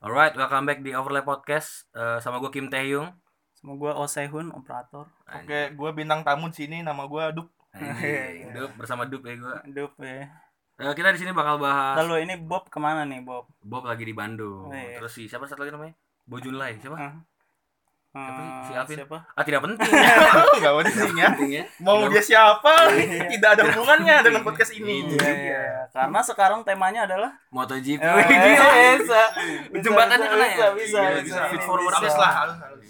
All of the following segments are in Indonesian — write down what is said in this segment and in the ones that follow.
Alright, welcome back di Overlap Podcast Eh, sama gue Kim Taehyung. Sama gue Osehun, operator. Oke, gue bintang tamu di sini, nama gue Dup. Dup bersama Dup ya gue. Dup ya. kita di sini bakal bahas Lalu ini Bob ke mana nih Bob? Bob lagi di Bandung. Oh, iya. Terus si siapa satu lagi namanya? Bojunlai siapa? Siapa sih? Si Eh, Alvin? Siapa? Ah tidak penting. Gak penting ya. penting ya. Mau dia siapa? Iya. Tidak ada hubungannya dengan podcast ini. Iya, iya. Karena sekarang temanya adalah MotoGP. Eh, bisa, bisa. bisa, Jembatannya bisa, kena ya? bisa, bisa, Iya, Ini forward bisa. Harus lah,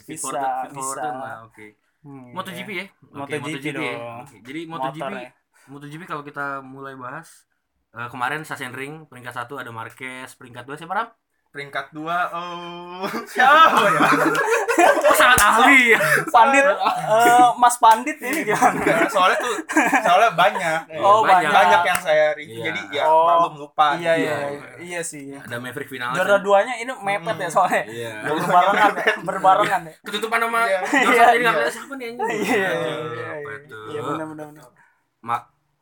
Bisa, forward, feed forward bisa. nah, oke. Hmm, MotoGP iya. ya. Oke, MotoGP ya. dong. Oke, Jadi Motor MotoGP ya. MotoGP kalau kita mulai bahas eh, kemarin Sachsenring peringkat satu ada Marquez, peringkat dua siapa Ram? Peringkat dua, oh siapa ya? Oh sangat ahli ya. Pandit, eh, Mas Pandit ini gimana? Enggak, soalnya tuh, soalnya banyak. Oh, banyak. banyak yang saya review, Iya. jadi ya Oh, maklum lupa. Iya, iya, Iya. iya sih. Ada Maverick final. Dua-duanya ini mepet ya soalnya. Iya. Berbarengan, ya, berbarengan ya. Ketutupan sama Iya. Iya, jadi nggak iya. siapa nih. Iya, iya, iya, iya. Iya, benar, benar, benar.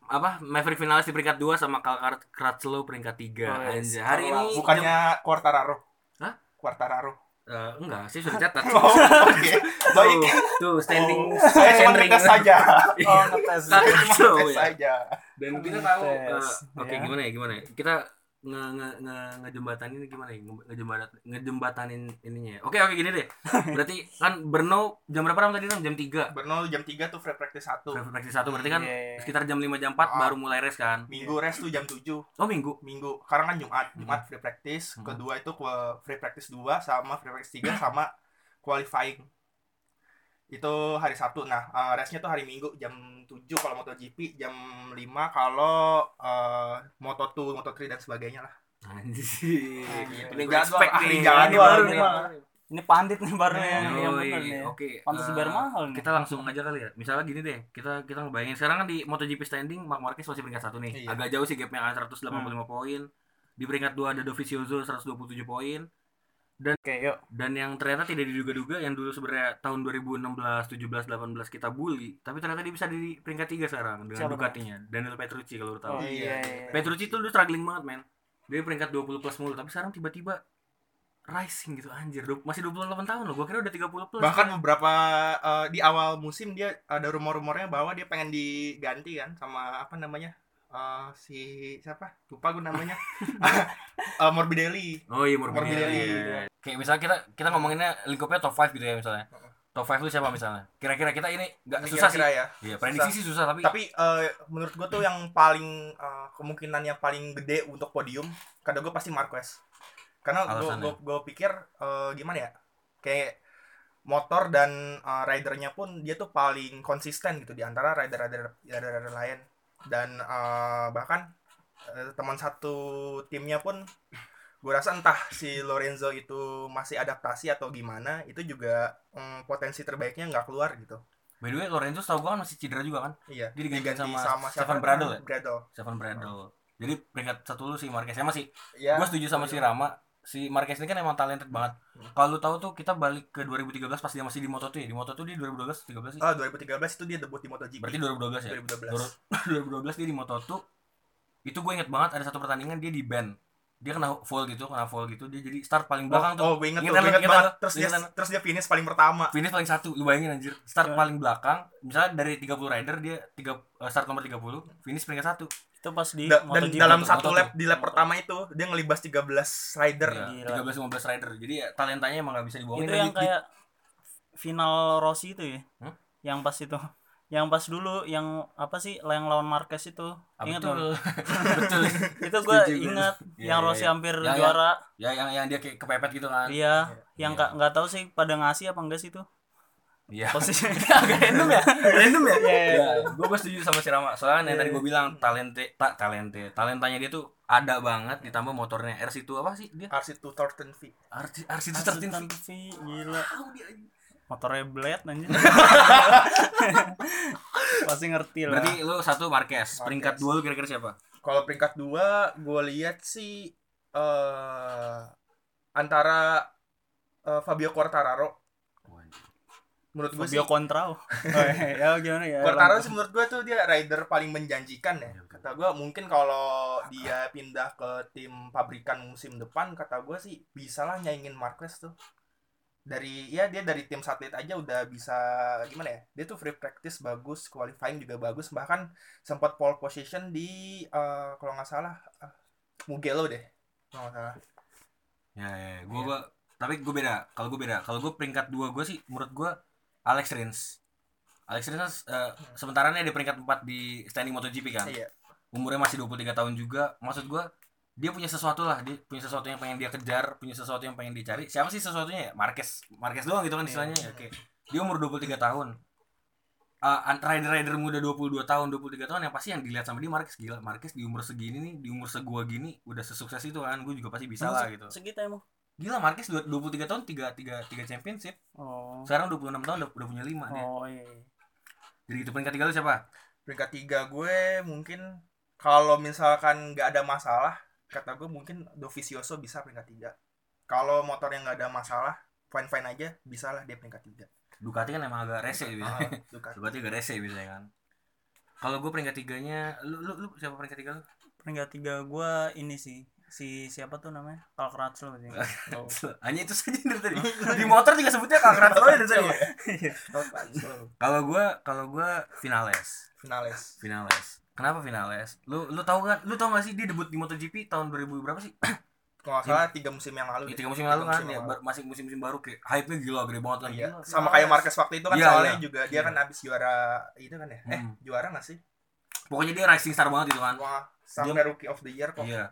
Apa Maverick finalis di peringkat 2 sama Carl Crutchlow peringkat 3 Oh, yes. anjay. Hari ini Bukannya Quartararo. Hah? Quartararo. Eh, enggak sih sudah catat. Oh, oke. Baik. Tuh standing Oh, saya cuma ngetes saja. Oh, ngetes. Cuma ngetes saja. Dan kita tahu Tes, oke ya. gimana ya gimana ya? Kita nge nge nge ngejembatanin gimana ya? Nge- Ngejembat ngejembatanin ininya ya. Oke oke gini deh. Berarti kan Brno jam berapa Ram tadi Ram? Jam 3. Bernol jam 3 tuh free practice 1. Free practice 1 berarti kan Iya. sekitar jam 5 jam 4 Ah. baru mulai race kan. Minggu rest tuh jam 7. Oh minggu. Minggu. Sekarang kan Jumat. Jumat free practice. Hmm. Kedua itu ke- free practice 2 sama free practice 3 sama qualifying. Itu hari Sabtu. Nah, eh, restnya tuh hari Minggu jam 7 kalau MotoGP, jam 5 kalau eh, Moto2, Moto3 dan sebagainya lah. Anjir. gitu. Ini Jadwal, ahli nih. jadwal Ini baru nih, nih. Ini pandit nih baru yang Yoi, yang bener nih. Oke. Pantas eh, dibayar mahal nih. Kita langsung aja kali ya. Misalnya gini deh, kita kita ngebayangin sekarang kan di MotoGP standing Mark Marquez masih peringkat satu nih. Iya. Agak jauh sih gapnya ada 185 poin. Di peringkat 2 ada Dovizioso 127 poin. Oke, yuk. Dan yang ternyata tidak diduga-duga yang dulu sebenarnya tahun 2016, 17, 18 kita bully, tapi ternyata dia bisa di peringkat 3 sekarang dengan Siapa Ducatinya. Daniel Petrucci kalau lu tahu. Oh Iya, iya, iya. Petrucci tuh dulu struggling banget, men. Dia peringkat 20 plus mulu, tapi sekarang tiba-tiba rising gitu anjir. Du- Masih 28 tahun loh. Gua kira udah 30 plus. Bahkan beberapa eh, di awal musim dia ada rumor-rumornya bahwa dia pengen diganti kan sama apa namanya? Eh, si siapa? Lupa gue namanya. Eh, Morbidelli. Oh iya Morbidelli. Morbidelli. Iya. Kayak misalnya kita kita ngomonginnya lingkupnya top 5 gitu ya misalnya. Top 5 lu siapa misalnya? Kira-kira kita ini nggak susah sih. kira-kira ya. Iya, prediksi sih susah tapi Tapi eh, menurut gue tuh yang paling eh, kemungkinan yang paling gede untuk podium kata gue pasti Marquez. Karena gue gue pikir eh, gimana ya? Kayak motor dan eh, ridernya pun dia tuh paling konsisten gitu di antara rider-rider rider-rider lain dan eh, bahkan eh, teman satu timnya pun gue rasa entah si Lorenzo itu masih adaptasi atau gimana itu juga mm, potensi terbaiknya nggak keluar gitu by the way Lorenzo setahu gua kan masih cedera juga kan? iya Dia diganti diganti sama siapa Stefan Bradl ya? Bradl Stefan Bradl. Jadi peringkat satu lu si Marquez sama sih. ya Gua setuju sama si Rama. Si Marquez ini kan emang talented banget. Kalau lu tahu tuh kita balik ke 2013 pas dia masih di Moto2 ya. Di Moto2 dia 2012 13 sih. Oh, 2013 itu dia debut di MotoGP. Berarti 2012 ya? 2012. 2012 dia di Moto2 itu gue inget banget ada satu pertandingan dia di ban dia kena fall gitu kena fall gitu dia jadi start paling belakang tuh oh, gue inget, Ingat tuh, gue inget ingat banget. Terus dia, terus dia finish paling pertama. finish paling satu lu bayangin anjir start Iya. paling belakang misalnya dari 30 rider dia tiga eh, start nomor 30 finish peringkat satu Itu pas di Da- dan MotoGP. dalam satu Moto2. lap di lap pertama itu dia ngelibas 13 rider. Iya, 13 15 rider jadi ya, talentanya emang gak bisa dibohongin itu yang di- di- kayak final Rossi itu ya. Hah? Yang pas itu. Yang pas dulu yang apa sih yang lawan Marquez itu. Ah, Ingat betul nggak? betul itu gue ingat Iya, yang iya, Rossi iya. hampir Ya, ya. juara. ya yang yang dia kayak kepepet gitu kan Iya, yang Iya. nggak nggak tahu sih pada ngasih apa enggak sih itu. Iya Posisi. agak random ya random ya Iya, iya. ya gue gue setuju sama si Rama soalnya yang Iya. tadi gue bilang talente tak talente talentanya dia tuh ada banget ditambah motornya RC itu apa sih dia RC2 Thornton V. RC RC itu Asli tertin tanpa fee, gila. Motornya blade anjir. Pasti ngerti lah. berarti lu satu Marquez peringkat Marquez. dua lu kira-kira siapa Kalau peringkat 2 gue lihat sih eh antara eh, Fabio Quartararo menurut gue sih Contrao. Oh, ya gimana ya? Quartaro sih menurut gue tuh dia rider paling menjanjikan ya. Iya. Kata gue mungkin kalau dia pindah ke tim pabrikan musim depan, kata gue sih bisa lah nyaingin Marquez tuh. Dari ya dia dari tim satelit aja udah bisa gimana ya? Dia tuh free practice bagus, qualifying juga bagus, bahkan sempat pole position di eh, kalau nggak salah eh, Mugello deh. Kalau nggak salah. Ya, ya, ya. Iya. gua tapi gue beda. Kalau gue beda. Kalau gue peringkat dua gue sih menurut gue Alex Rins. Alex Rins eh, sementara ini di peringkat 4 di standing MotoGP kan. Iya. Umurnya masih 23 tahun juga. Maksud gue dia punya sesuatu lah, dia punya sesuatu yang pengen dia kejar, punya sesuatu yang pengen dicari. Siapa sih sesuatunya ya? Marquez. Marquez doang gitu kan Iya. istilahnya ya. Oke. Dia umur 23 tahun. Uh, rider-rider muda 22 tahun, 23 tahun yang pasti yang dilihat sama dia Marquez gila. Marquez di umur segini nih, di umur segua gini udah sesukses itu kan. Gue juga pasti bisa Emang lah gitu. Segitu emang. Gila Marquez dua- 23 tahun 3 3 3 championship. Oh. Sekarang 26 tahun udah, udah punya 5 dia. Oh iya. iya. Jadi itu peringkat 3 lu siapa? peringkat tiga gue mungkin kalau misalkan nggak ada masalah kata gue mungkin Dovizioso bisa peringkat tiga kalau motor yang nggak ada masalah fine fine aja bisa lah dia peringkat tiga Ducati kan emang agak rese Ah, biasanya. Ducati. Ducati agak rese biasanya kan. Kalau gue peringkat tiganya, lu, lu, lu siapa peringkat tiga lu? Peringkat tiga gua ini sih si siapa tuh namanya? Karl Kratzl sih. Oh. Hanya itu saja dari tadi. Di motor juga sebutnya kakak Ratslo dari tadi. Kalau gue, kalau gue finales, finales finales. Kenapa finales? Lu lu tahu kan? Lu tahu gak sih dia debut di MotoGP tahun 2000 berapa sih? kalau nggak salah tiga musim yang lalu deh. tiga musim lalu kan, musim ya, yang masih musim-musim baru kayak hype-nya gila gede banget kan. Iya. Sama kayak Marquez waktu itu kan Iya, soalnya iya. juga dia Iya. kan habis juara itu kan ya eh Hmm. juara nggak sih Pokoknya dia rising star banget itu kan. wah sampai rookie of the year kok Iya.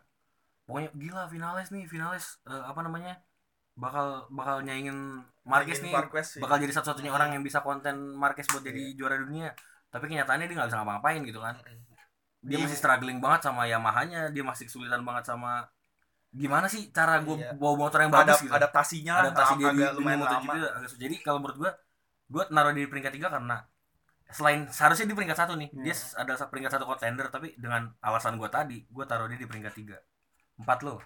Pokoknya gila finales nih, finales eh, apa namanya? Bakal bakal nyaingin Marquez nih. Marquez sih. Bakal jadi satu-satunya orang yang bisa konten Marquez buat jadi juara dunia. Tapi kenyataannya dia nggak bisa ngapa-ngapain gitu kan. Dia Iya. masih struggling banget sama Yamaha-nya, dia masih kesulitan banget sama gimana sih cara gue Iya. bawa motor yang bagus Adap- gitu. adaptasinya Adaptasi dia di agak lumayan MotoGP lama itu agak susah. Jadi kalau menurut gue, gue naruh di peringkat tiga karena selain seharusnya di peringkat satu nih, Iya. dia ada peringkat satu contender tapi dengan alasan gue tadi, gue taruh dia di peringkat tiga. Empat lo.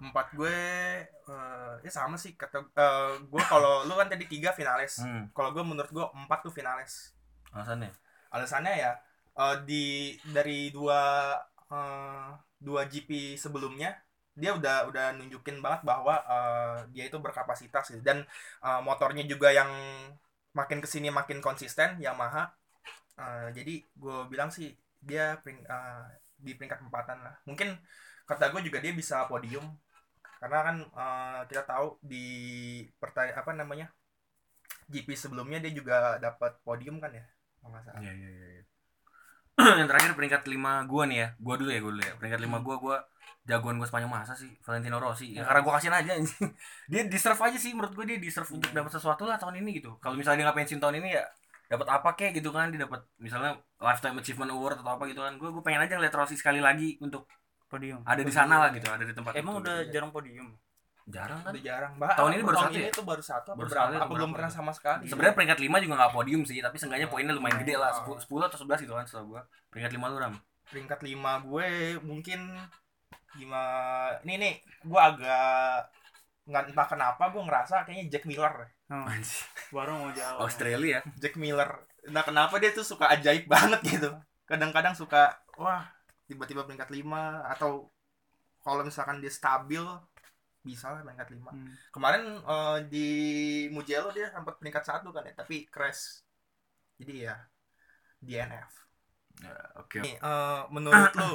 empat gue eh, ya sama sih kata eh, gue kalau lu kan tadi tiga finales Hmm, kalau gue menurut gue empat tuh finales alasannya. alasannya ya eh, di dari dua eh, dua GP sebelumnya dia udah udah nunjukin banget bahwa eh, dia itu berkapasitas gitu. dan eh, motornya juga yang makin ke sini makin konsisten Yamaha Eh, jadi gue bilang sih dia pering- eh, di peringkat empatan lah mungkin kata gue juga dia bisa podium. Karena kan eh, kita tahu di pertanyaan apa namanya GP sebelumnya dia juga dapat podium kan ya nggak salah. Iya iya iya. yang terakhir peringkat lima gue nih ya, gue dulu ya gue dulu ya. Peringkat lima gue gue jagoan gue Spanyol masa sih Valentino Rossi. Ya karena gue kasihin aja dia deserve aja sih menurut gue dia deserve untuk dapat sesuatu lah tahun ini gitu. Kalau misalnya dia nggak pensiun tahun ini ya dapat apa kek gitu kan dia dapat misalnya lifetime achievement award atau apa gitu kan. Gue gue pengen aja ngeliat Rossi sekali lagi untuk Podium. ada di sana lah gitu ada di tempat Emang itu, udah gitu. jarang podium. jarang kan udah jarang bah Tahun ini baru tahun satu ini ya? tuh baru satu apa Baru berapa apa atau belum pernah sama sekali sebenarnya peringkat lima juga nggak podium sih tapi seenggaknya Oh, poinnya lumayan gede lah. 10, 10 atau 11 gitu kan setahu gue peringkat lima lu ram peringkat lima gue mungkin gimana ini nih gue agak nggak entah kenapa gue ngerasa kayaknya Jack Miller Oh, baru mau jawab. Australia Jack Miller entah kenapa dia tuh suka ajaib banget gitu kadang-kadang suka wah tiba-tiba peringkat lima atau kalau misalkan dia stabil bisa lah peringkat lima. Hmm. kemarin eh, di Mugello dia sempat peringkat satu kan ya tapi crash. Jadi ya DNF Ya, oke. Nih, eh, menurut lu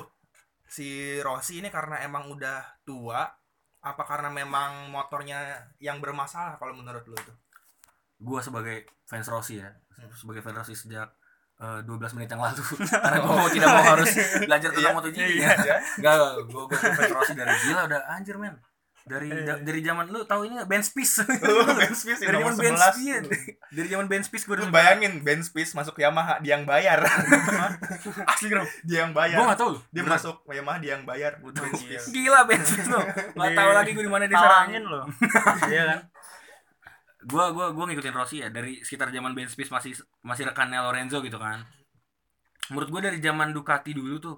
si Rossi ini karena emang udah tua apa karena memang motornya yang bermasalah kalau menurut lu tuh? Gue sebagai fans Rossi ya Hmm. sebagai fans Rossi sejak eh, 12 menit yang lalu. Karena gue mau tidak mau harus belajar tentang Iya, MotoGP. iya, ya iya. Enggak, gue gue fans Rossi dari gila udah anjir men. Dari Iya. da- dari zaman lu tahu ini nggak? Ben Spies Ben Spies dari zaman Ben 11 Spies dari zaman Ben Spies gue lu bayangin Ben Spies masuk Yamaha dia yang bayar. Asli bro. Dia yang gue bayar nggak tahu dia Beneran. masuk Yamaha dia yang bayar. Waduh, Ben Spies gila Ben Spies lo nggak tahu lagi gue di mana dia Talangin loh. Iya kan? Gue gue gue ngikutin Rossi ya dari sekitar zaman Ben Spies masih masih rekannya Lorenzo gitu kan menurut gue dari zaman Ducati dulu tuh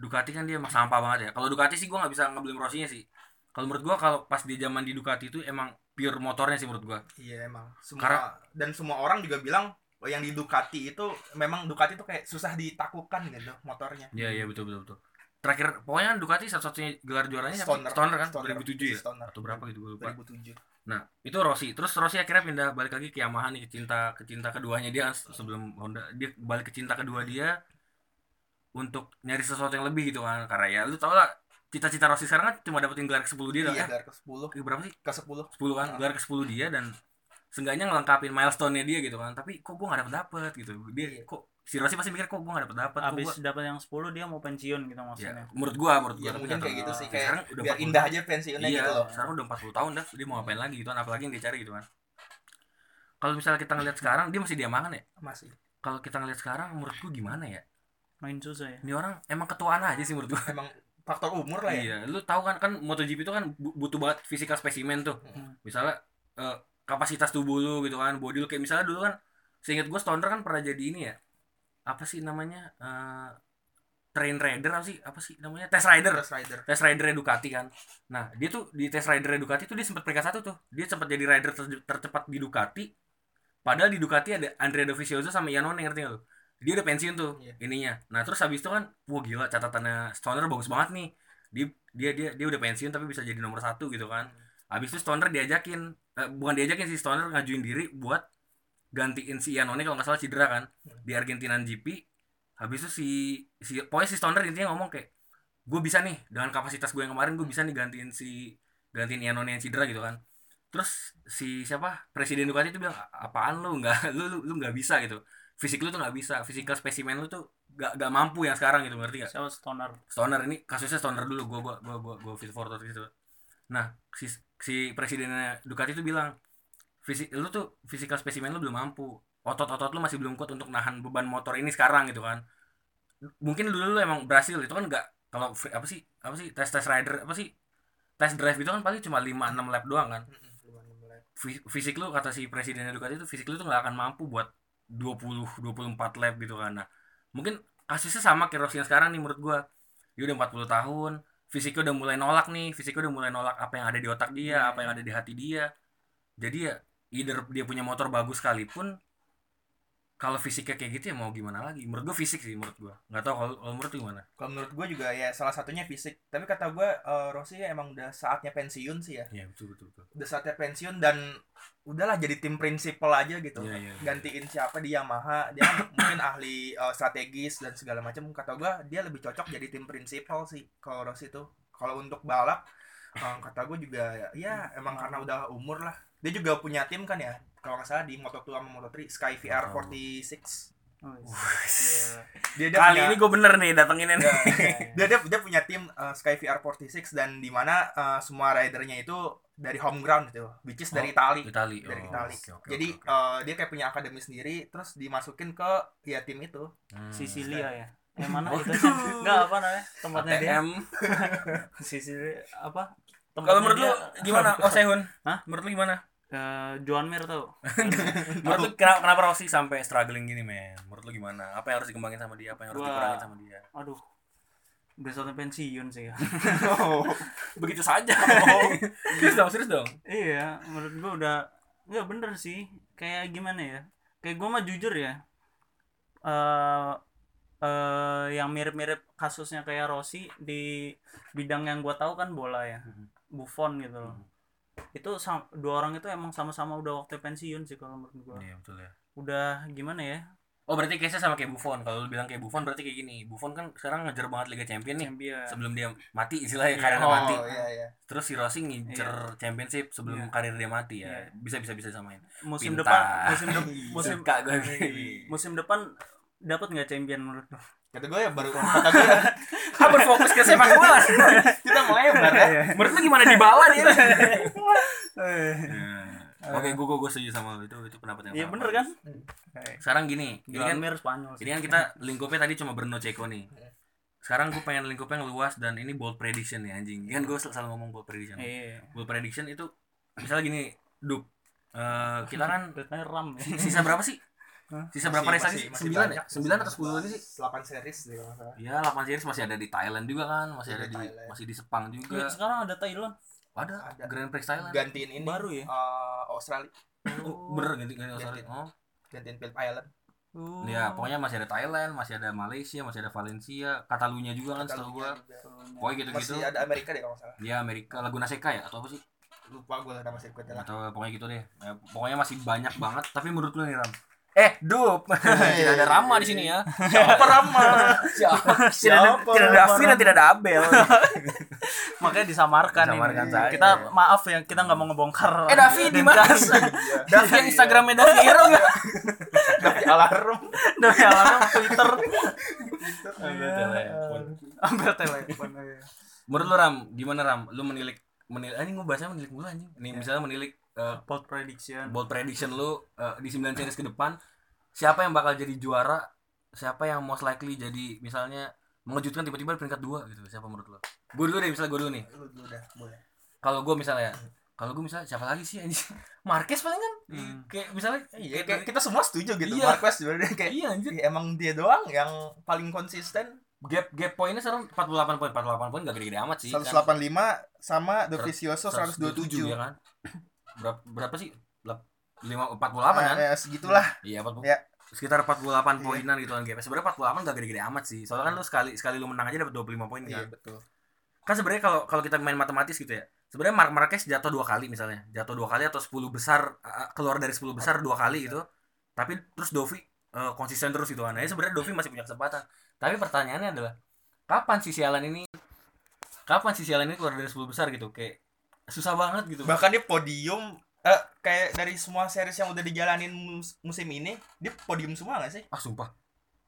Ducati kan dia emang sampah banget ya kalau Ducati sih gue nggak bisa ngebelum Rossinya sih kalau menurut gua kalau pas di zaman di Ducati itu emang pure motornya sih menurut gua Iya emang semua Karena- dan semua orang juga bilang oh, yang di Ducati itu memang Ducati itu kayak susah ditaklukkan gitu motornya. iya iya betul betul betul terakhir pokoknya kan Ducati satu-satunya gelar juaranya siapa? Stoner. Stoner kan Stoner. 2007 ya Stoner. atau berapa gitu gua lupa 2007. Nah, itu Rossi. Terus Rossi akhirnya pindah balik lagi ke Yamaha nih, ke cinta ke cinta keduanya dia sebelum Honda. Dia balik ke cinta kedua dia untuk nyari sesuatu yang lebih gitu kan. Karena ya lu tau lah cita-cita Rossi sekarang kan cuma dapetin gelar ke-10 dia Iya, iya, dari ke 10 eh, berapa sih? ke 10. 10 kan. Ah. Gelar ke-10 dia dan seenggaknya ngelengkapin milestone-nya dia gitu kan. Tapi kok gua gak dapet dapet gitu. Dia Iya. kok si Rossi pasti mikir kok gua gak dapet dapet. Abis gua, dapat yang 10 dia mau pensiun gitu ya, maksudnya. menurut gua, menurut gua Ya tapi mungkin nggak kayak gitu sih Ya, kayak sekarang udah biar 40 indah aja pensiunnya iya, gitu loh. sekarang udah 40 tahun dah, dia mau ngapain lagi gitu kan, apalagi yang dia cari gitu kan. Kalau misalnya kita ngeliat sekarang, dia masih diamankan ya? Masih. Kalau kita ngeliat sekarang, menurutku gimana ya? Main susah ya. Ini orang emang ketuaan aja sih menurut gua. Emang faktor umur lah ya. Iya, lu tahu kan kan MotoGP itu kan bu- butuh banget physical spesimen tuh. Hmm. Misalnya eh, kapasitas tubuh lu gitu kan, body lu kayak misalnya dulu kan seingat gua Stoner kan pernah jadi ini ya. Apa sih namanya? Eh train rider apa sih? Apa sih namanya? Test rider. Terus rider. Test rider Ducati kan. Nah, dia tuh di test rider Ducati tuh dia sempat peringkat satu tuh. Dia sempat jadi rider ter- tercepat di Ducati. Padahal di Ducati ada Andrea Dovizioso sama Iannone ngerti gak lu? Dia udah pensiun tuh Iya. ininya. Nah, terus habis itu kan, wah gila catatannya Stoner bagus banget nih. Dia dia dia dia udah pensiun tapi bisa jadi nomor satu gitu kan. Habis itu Stoner diajakin, eh, bukan diajakin sih Stoner ngajuin diri buat gantiin si Iannone kalau nggak salah cedera kan di Argentinian GP. Habis itu si si pokoknya si Stoner intinya ngomong kayak gue bisa nih dengan kapasitas gue yang kemarin gue bisa nih gantiin si gantiin Iannone yang cedera gitu kan. Terus si siapa presiden Ducati itu bilang "A- apaan lu nggak lu lu lu nggak bisa gitu. Fisik lu tuh nggak bisa, physical spesimen lu tuh gak, gak mampu yang sekarang gitu ngerti gak? Siapa stoner? Stoner ini kasusnya Stoner dulu gua gua gua gua gua fit forward gitu. Nah, si si presidennya Ducati itu bilang fisik lu tuh physical spesimen lu belum mampu. Otot-otot lu masih belum kuat untuk nahan beban motor ini sekarang gitu kan. Mungkin dulu lu emang berhasil itu kan enggak kalau apa sih? Apa sih tes tes rider apa sih? Tes drive itu kan paling cuma 5 6 lap doang kan. Fisik lu kata si presidennya Ducati itu fisik lu tuh nggak akan mampu buat 20 24 lap gitu kan. Nah, mungkin kasusnya sama kayak Rossi yang sekarang nih menurut gua dia udah 40 tahun fisiknya udah mulai nolak nih fisiknya udah mulai nolak apa yang ada di otak dia Iya. apa yang ada di hati dia jadi ya either dia punya motor bagus sekalipun kalau fisiknya kayak gitu ya mau gimana lagi menurut gua fisik sih menurut gua nggak tahu kalau, kalau menurut gimana Kalau menurut gue juga ya salah satunya fisik. Tapi kata gue eh, Rossi ya emang udah saatnya pensiun sih ya. iya betul betul betul Udah saatnya pensiun dan udahlah jadi tim prinsipal aja gitu. Iya, iya, iya. Gantiin siapa di Yamaha. Dia mungkin ahli eh, strategis dan segala macam. Kata gue dia lebih cocok jadi tim prinsipal sih kalau Rossi tuh. Kalau untuk balap eh, kata gue juga ya, ya emang karena udah umur lah. Dia juga punya tim kan ya. Kalau nggak salah di Moto2 sama Moto3 Sky VR 46. Oh, iya. Dia, dia kali punya- ini gue bener nih datengin ini dia, dia dia punya tim uh, Sky VR 46 dan di mana uh, semua ridernya itu dari home ground gitu, which is dari Itali. Itali Dari Oh, Itali. oke, oke, Jadi oke, oke. uh, dia kayak punya akademi sendiri terus dimasukin ke ya tim itu. Hmm. Sisilia ya. Yang mana Waduh. itu? Enggak apa namanya? Tempatnya dia. ATM Sisilia apa? kalau menurut lu dia- gimana Oh Sehun Hah? menurut lu gimana Eh, Joan Mir tau? menurut lu kenapa, kenapa Rossi sampai struggling gini men menurut lu gimana apa yang harus dikembangin sama dia apa yang harus Gua- dikurangin sama dia Aduh. Udah pensiun sih ya. begitu saja serius dong serius dong iya, menurut gua udah nggak bener sih. Kayak gimana ya? Kayak gua mah jujur ya. Eh eh yang mirip-mirip kasusnya kayak Rossi di bidang yang gua tahu kan bola ya. Mhm. Buffon gitu loh. Itu dua orang itu emang sama-sama udah waktu pensiun sih kalau menurut gua. iya betul ya Udah gimana ya? oh berarti case sama kayak Buffon kalau lu bilang kayak Buffon berarti kayak gini Buffon kan sekarang ngejar banget Liga Champion nih Champion. sebelum dia mati istilahnya Iya. karirnya Oh mati iya iya. terus si Rossi ngincer championship sebelum Iya. karir dia mati ya Iya. bisa bisa bisa samain musim Pintar. depan musim de- musim gue musim depan dapat nggak champion menurut lu? Kata gue ya baru kata gue ya, ah berfokus ke sepak bola kita melebar ya. menurut lu gimana di bawah nih Eh. Oke, gue gue setuju sama itu itu pendapat yang Iya bener kan? Sekarang gini, ini kan Spanyol ini kan kita lingkupnya tadi cuma Bruno Ceko nih. Sekarang gue pengen lingkupnya yang luas dan ini bold prediction nih anjing. Kan gue selalu ngomong bold prediction. Iya. Bold prediction itu misalnya gini, Duk. eh, kita kan ram ya. sisa berapa sih? Hah? Sisa berapa race lagi? Sembilan ya? Sembilan atau sepuluh lagi sih? 8 series deh kalau nggak salah. Iya, 8 series masih ada di Thailand juga kan, masih ada Iya, di Thailand. masih di Sepang Iya, juga. sekarang ada Thailand. ada, Ada. Grand Prix Thailand gantiin ini Baru ya? eh, Australia oh, bener ganti ganti Australia Ganti. oh gantiin Phillip Island Oh. ya pokoknya masih ada Thailand masih ada Malaysia masih ada Valencia Catalunya juga kan setahu gua pokoknya gitu gitu masih ada Amerika deh kalau salah ya Amerika Laguna Seca ya atau apa sih lupa gue nama sirkuitnya lah atau pokoknya gitu deh ya, pokoknya masih banyak banget tapi menurut lu nih Ram eh dup. Tidak ada Rama di sini ya. Apa Rama? Siapa? Tidak ada Siapa tidak ada? Afi dan tidak ada Abel. Makanya disamarkan, Disamarkan ini. saja. kita maaf ya kita nggak mau ngebongkar eh Davi di mana. Davi yang Instagramnya Davi Hero nggak Davi alarm. Davi alarm Twitter. Ambil telepon. ambil telepon iya. menurut lu Ram gimana Ram? Lu menilik menilik ini gue bahasnya menilik mulu anjing. Nih misalnya menilik eh, bold prediction. bold prediction lu eh, di 9 series ke depan siapa yang bakal jadi juara? Siapa yang most likely jadi misalnya mengejutkan tiba-tiba peringkat dua gitu? Siapa menurut lo? Gue dulu deh misalnya gue dulu nih. Lu dulu dah boleh. Kalau gue misalnya kalau gue misalnya siapa lagi sih anjing? Marquez paling kan? Hmm. kayak misalnya iya kayak kayak kita semua setuju gitu Iya. Marquez sebenarnya kayak iya anjir ya, emang dia doang yang paling konsisten. Gap gap poinnya sekarang 48 poin. 48 poin gak gede-gede amat sih kan. 185 sama Dovizioso 127 127 ya kan? Berapa berapa sih? Lap- lima 48 kan? Eh, segitulah. Iya 40 Ya. Sekitar 48 Iya. poinan gitu kan gapnya sebenarnya 48 gak gede-gede amat sih. Soalnya kan lu sekali sekali lu menang aja dapat 25 poin iya kan. betul. Kan sebenarnya kalau kalau kita main matematis gitu ya sebenarnya Mark Marquez jatuh dua kali misalnya. Jatuh dua kali atau 10 besar keluar dari 10 besar dua kali gitu. Tapi terus Dovi uh, konsisten terus gitu kan. Nah, sebenarnya Dovi masih punya kesempatan. Tapi pertanyaannya adalah kapan si sialan ini kapan si sialan ini keluar dari 10 besar gitu? Kayak susah banget gitu. Bahkan dia podium eh, kayak dari semua series yang udah dijalanin mus- musim ini dia podium semua gak sih? Ah sumpah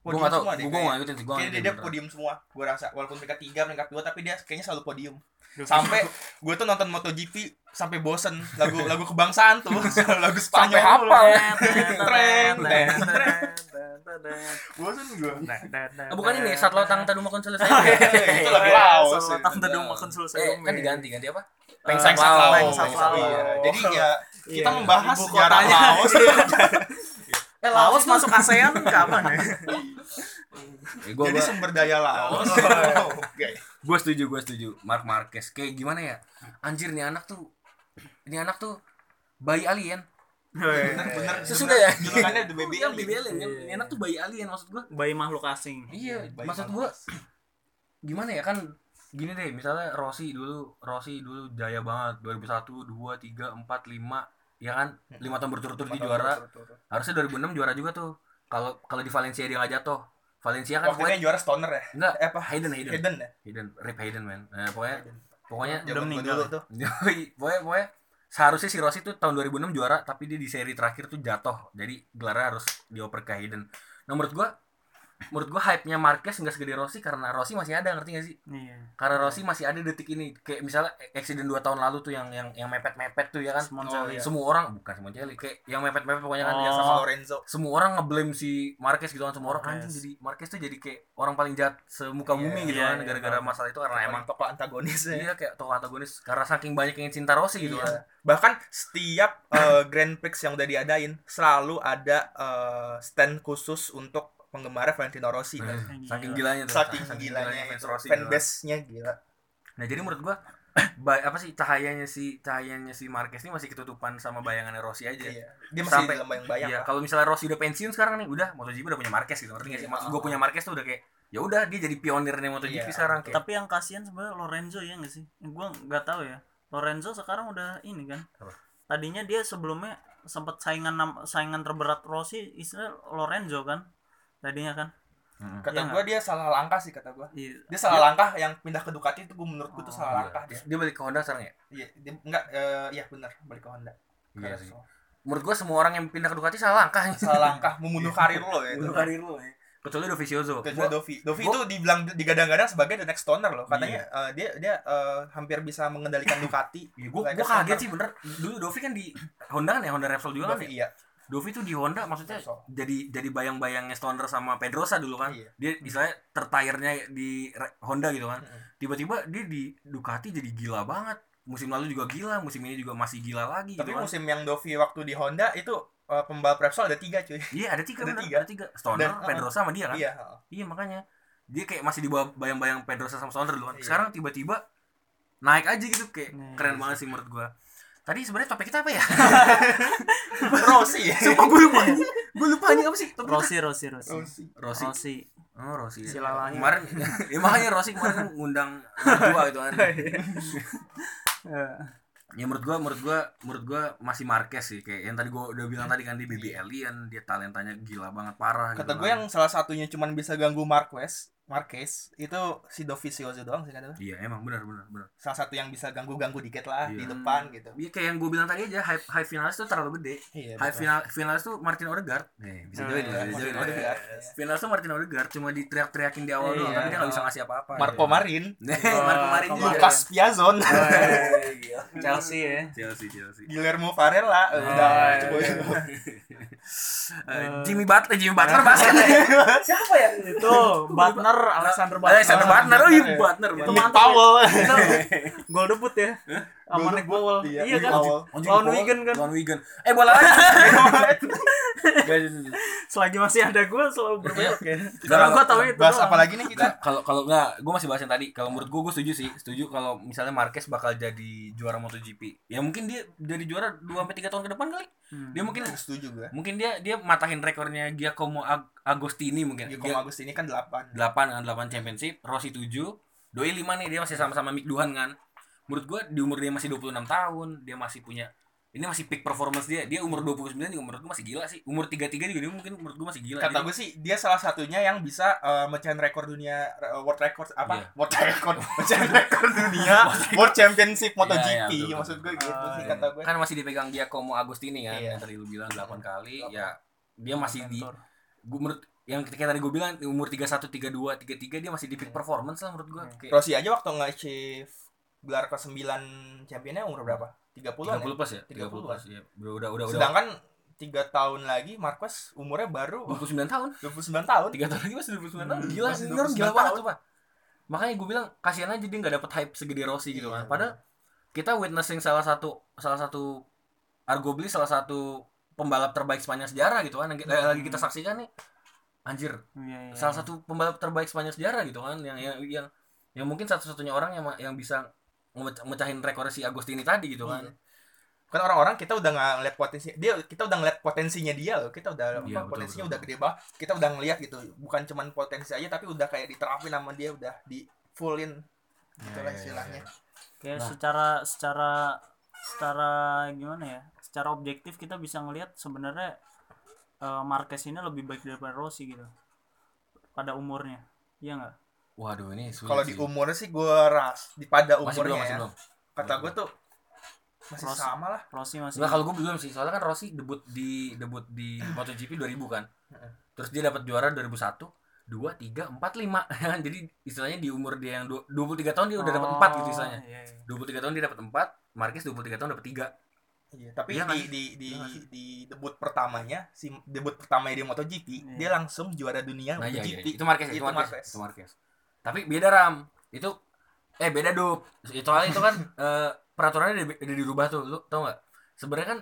gue gak tau semua gue gak ngikutin sih gue Kayaknya dia, dia podium semua. Gue rasa walaupun peringkat 3, peringkat 2 tapi dia kayaknya selalu podium. Sampai gue tuh nonton MotoGP sampai bosen. Lagu lagu kebangsaan tuh. Lagu Spanyol. Sampai hafal. tren tren bosen gue Oh, bukan ini saat lo tang tadu makan selesai. Itu lagu Laos Selatan tadung makan selesai. kan diganti ganti apa? Eh, Pengsak Pengsak Lao. Lao. Pengsak Lao. Iya. jadi ya kita Iya. membahas Ibu sejarah. Laos eh Laos masuk ASEAN kapan ya? eh, gua, jadi gua, sumber daya Laos. Oke. Gue setuju gue setuju. Mark Marquez. Kayak gimana ya? Anjir nih anak tuh ini anak tuh bayi alien. Bener bener Sesudah ya? julukannya The Baby Iya, Alien. baby alien kan? Ini anak tuh bayi alien maksud gue Bayi makhluk asing. iya Bayi maksud gue gimana ya? Kan gini deh misalnya Rossi dulu Rossi dulu jaya banget. 2001 2 3 4 5 ya kan? Lima tahun berturut-turut di juara. harusnya 2006 juara juga tuh. Kalau kalau di Valencia dia nggak jatuh. Valencia kan waktu pokoknya juara Stoner ya? Enggak eh apa? Hayden Hayden. Hayden ya? Hayden Rip Hayden man nah, pokoknya pokoknya Zaman gua meninggal dulu ya? tuh pokoknya, pokoknya seharusnya si Rossi tuh tahun 2006 juara tapi dia di seri terakhir tuh jatuh. Jadi gelarnya harus dioper ke Hayden. Nah menurut gua menurut gua hype nya Marquez nggak segede Rossi karena Rossi masih ada ngerti gak sih? Iya. karena Rossi masih ada detik ini. Kayak misalnya accident 2 tahun lalu tuh yang yang yang mepet-mepet tuh ya kan? Simoncelli. semua orang bukan Simoncelli kayak yang mepet-mepet pokoknya kan Oh. yang sama Lorenzo. semua orang ngeblame si Marquez gitu kan. Semua orang anjing jadi Marquez tuh jadi kayak orang paling jahat semuka bumi Iya, gitu iya, kan iya, gara-gara tahu. masalah itu karena emang emang tokoh antagonis ya. Iya kayak tokoh antagonis. Karena saking banyak yang cinta Rossi gitu Iya. kan. Bahkan setiap eh, Grand Prix yang udah diadain selalu ada eh, stand khusus untuk penggemar Valentino Rossi kan. Eh, saking gilanya tuh saking gilanya fans itu Rossi kan. fanbase-nya gila nah jadi menurut gua ba- apa sih cahayanya si cahayanya si Marquez ini masih ketutupan sama bayangannya Rossi aja iya dia masih Sampai- dalam bayang-bayang Iya, kalau misalnya Rossi udah pensiun sekarang nih, udah MotoGP udah punya Marquez gitu, ngerti gak sih? Iya. Maksud gue punya Marquez tuh udah kayak, ya udah dia jadi pionirnya MotoGP Iya, sekarang kayak. Tapi yang kasihan sebenarnya Lorenzo ya nggak sih? Gua nggak tahu ya. Lorenzo sekarang udah ini kan. Apa? Tadinya dia sebelumnya sempat saingan saingan terberat Rossi istilah Lorenzo kan. Tadinya kan. Mm. kata Iya gua dia salah langkah sih kata gua Iya. dia salah langkah yang pindah ke Ducati itu gua menurut gua tuh Oh, salah Iya. langkah dia Dia balik ke Honda sekarang ya? iya dia enggak eh, iya benar balik ke Honda Iya sih. so- Menurut gue semua orang yang pindah ke Ducati salah langkah. salah langkah membunuh karir lo ya itu. Bunuh karir lu ya. Kecuali Dovizioso. Kecuali Dovi. Dovi itu dibilang digadang-gadang sebagai the next stoner loh. Katanya eh, dia dia eh, hampir bisa mengendalikan Ducati. Iya, gue gue kaget sih bener. Dulu Dovi kan di Honda kan ya, Honda Repsol juga kan Dovi ya. iya. Dovi tuh di Honda maksudnya Repsol. jadi jadi bayang-bayangnya Stoner sama Pedrosa dulu kan. Iya. Dia istilahnya tertayarnya di Honda gitu kan. Tiba-tiba dia di Ducati jadi gila banget. Musim lalu juga gila, musim ini juga masih gila lagi Tapi gitu kan. musim yang Dovi waktu di Honda itu eh, pembalap Repsol ada tiga cuy. Iya, ada tiga Ada bener, tiga. ada tiga. Stoner, Dan. Pedrosa sama dia kan. Iya. Iya makanya dia kayak masih di bawah bayang-bayang Pedrosa sama Stoner dulu kan. Iya. Sekarang tiba-tiba naik aja gitu kayak Iya, keren iya, banget sih menurut gua tadi sebenarnya topik kita apa ya? Rossi ya Sumpah gue lupa. Gue lupa anjing apa sih? Topik Rossi Rossi Rossi Rossi Rossi oh Rossi ya. Silalahir. kemarin ya makanya Rossi kemarin kan ngundang dua gitu kan. Eh, ya menurut gua menurut gua menurut gua masih Marquez sih kayak yang tadi gua udah bilang tadi kan dia baby alien dia talentanya gila banget parah kata gitu gue kan. yang salah satunya cuman bisa ganggu Marquez Marquez itu si Dovizioso doang sih kata gue iya emang benar benar benar. Salah satu yang bisa ganggu-ganggu dikit lah di Iya. depan gitu. Iya kayak yang gue bilang tadi aja high, high finalis tuh terlalu gede. Iya high final finalis tuh Martin Odegaard. Nih bisa join iya, lah bisa Martin join. Odegaard. finalis tuh Martin Odegaard cuma diteriak-teriakin di awal Iya. doang tapi dia nggak bisa ngasih apa-apa. Marco Marin. Nih, Marco Marin Marco juga. Marin. Lucas Piazon Chelsea ya. Chelsea Chelsea. Guillermo Varela. Udah iya. coba Eh, Jimmy Butler Jimmy Butler basket siapa ya itu? Butler Alexander Butler Alexander Butler oh iya Butler ya. Butler Itu Butler. Nick mantap ya. Powell gol debut ya. Sama Gol Nick Powell. Iya, iya kan. Anjing, lawan Wigan kan? Lawan Wigan. Eh bola lagi selagi masih ada gue selalu berbelok ya karena gue tahu itu bahas apa lagi nih kita kalau kalau nggak gue masih bahas yang tadi. Kalau menurut gue gue setuju sih. Setuju kalau misalnya Marquez bakal jadi juara MotoGP. Ya mungkin dia jadi juara 2 sampai tiga tahun ke depan kali Hmm. dia mungkin setuju gue mungkin dia dia matahin rekornya Giacomo Ag- Agostini mungkin. Giacomo Agustini kan 8 8 kan 8 championship Rossi 7 Doi 5 nih dia masih sama-sama Mick Duhan kan. Menurut gua di umur dia masih 26 tahun dia masih punya ini masih peak performance dia. Dia umur 29 juga menurut gua masih gila sih. Umur 33 juga dia mungkin menurut gua masih gila. Kata gue sih dia salah satunya yang bisa uh, mecahin rekor dunia uh, world record apa? Iya. world record. Mecahin rekor dunia world championship MotoGP Iya, iya, betul, maksud gue gitu Ah, sih iya. kata gue kan masih dipegang Giacomo Agostini kan Iya. yang tadi lu bilang 8 kali. Delapan. ya dia masih di gua menurut yang ketika tadi gue bilang di umur 31, 32, 33 dia masih di peak performance lah menurut gua. Iya. kayak Rossi aja waktu nge-achieve gelar ke 9 championnya umur berapa 30 an 30 plus ya? 30 30 plus ya udah udah udah udah. Sedangkan tiga tahun lagi Marquez umurnya baru 29 tahun. 29 tahun. Tiga tahun lagi masih 29 tahun? Hmm, gila masih ini orang 29 gila banget tahun. coba. Makanya gue bilang kasihan aja dia nggak dapet hype segede Rossi gitu Iya. kan padahal kita witnessing salah satu salah satu arguably salah satu pembalap terbaik sepanjang sejarah gitu kan. Yang Hmm. lagi kita saksikan nih. Anjir. Iya, iya. salah satu pembalap terbaik sepanjang sejarah gitu kan. Yang yang yang, yang mungkin satu-satunya orang yang yang bisa mecahin rekor si Agostini tadi gitu kan. Iya. kan orang-orang kita udah nggak ngeliat potensi dia kita udah ngeliat potensinya dia loh. Kita udah Iya, apa, betul, potensinya betul. udah gede banget. Kita udah ngeliat gitu bukan cuman potensi aja tapi udah kayak diterapin sama dia udah di fullin. Gitu lah iya, istilahnya. Kayak Nah. secara secara secara gimana ya? Secara objektif kita bisa ngelihat sebenarnya eh, Marquez ini lebih baik daripada Rossi gitu. Pada umurnya. Iya nggak waduh ini sulit kalau di sih. umur sih gue ras di pada masih belum umurnya masih ya, belum kata gue tuh masih Rossi. sama lah Rossi masih Enggak kalau gue belum sih soalnya kan Rossi debut di debut di MotoGP 2000 kan Heeh. terus dia dapat juara 2001 dua tiga empat lima kan jadi istilahnya di umur dia yang du- 23 tahun dia udah dapat empat gitu istilahnya Oh, iya, iya. 23 tahun dia dapat empat Marquez 23 tahun dapat tiga Iya, tapi Iya di, nggak sih? di di Iya di debut pertamanya si debut pertamanya di MotoGP Iya. dia langsung juara dunia nah iya, iya. MotoGP itu Marquez itu, Itu Marquez. Marquez. itu Marquez tapi beda ram. Itu eh beda dup. Itu soalnya itu kan eh, peraturannya udah, udah dirubah tuh. Lu tau nggak? Sebenarnya kan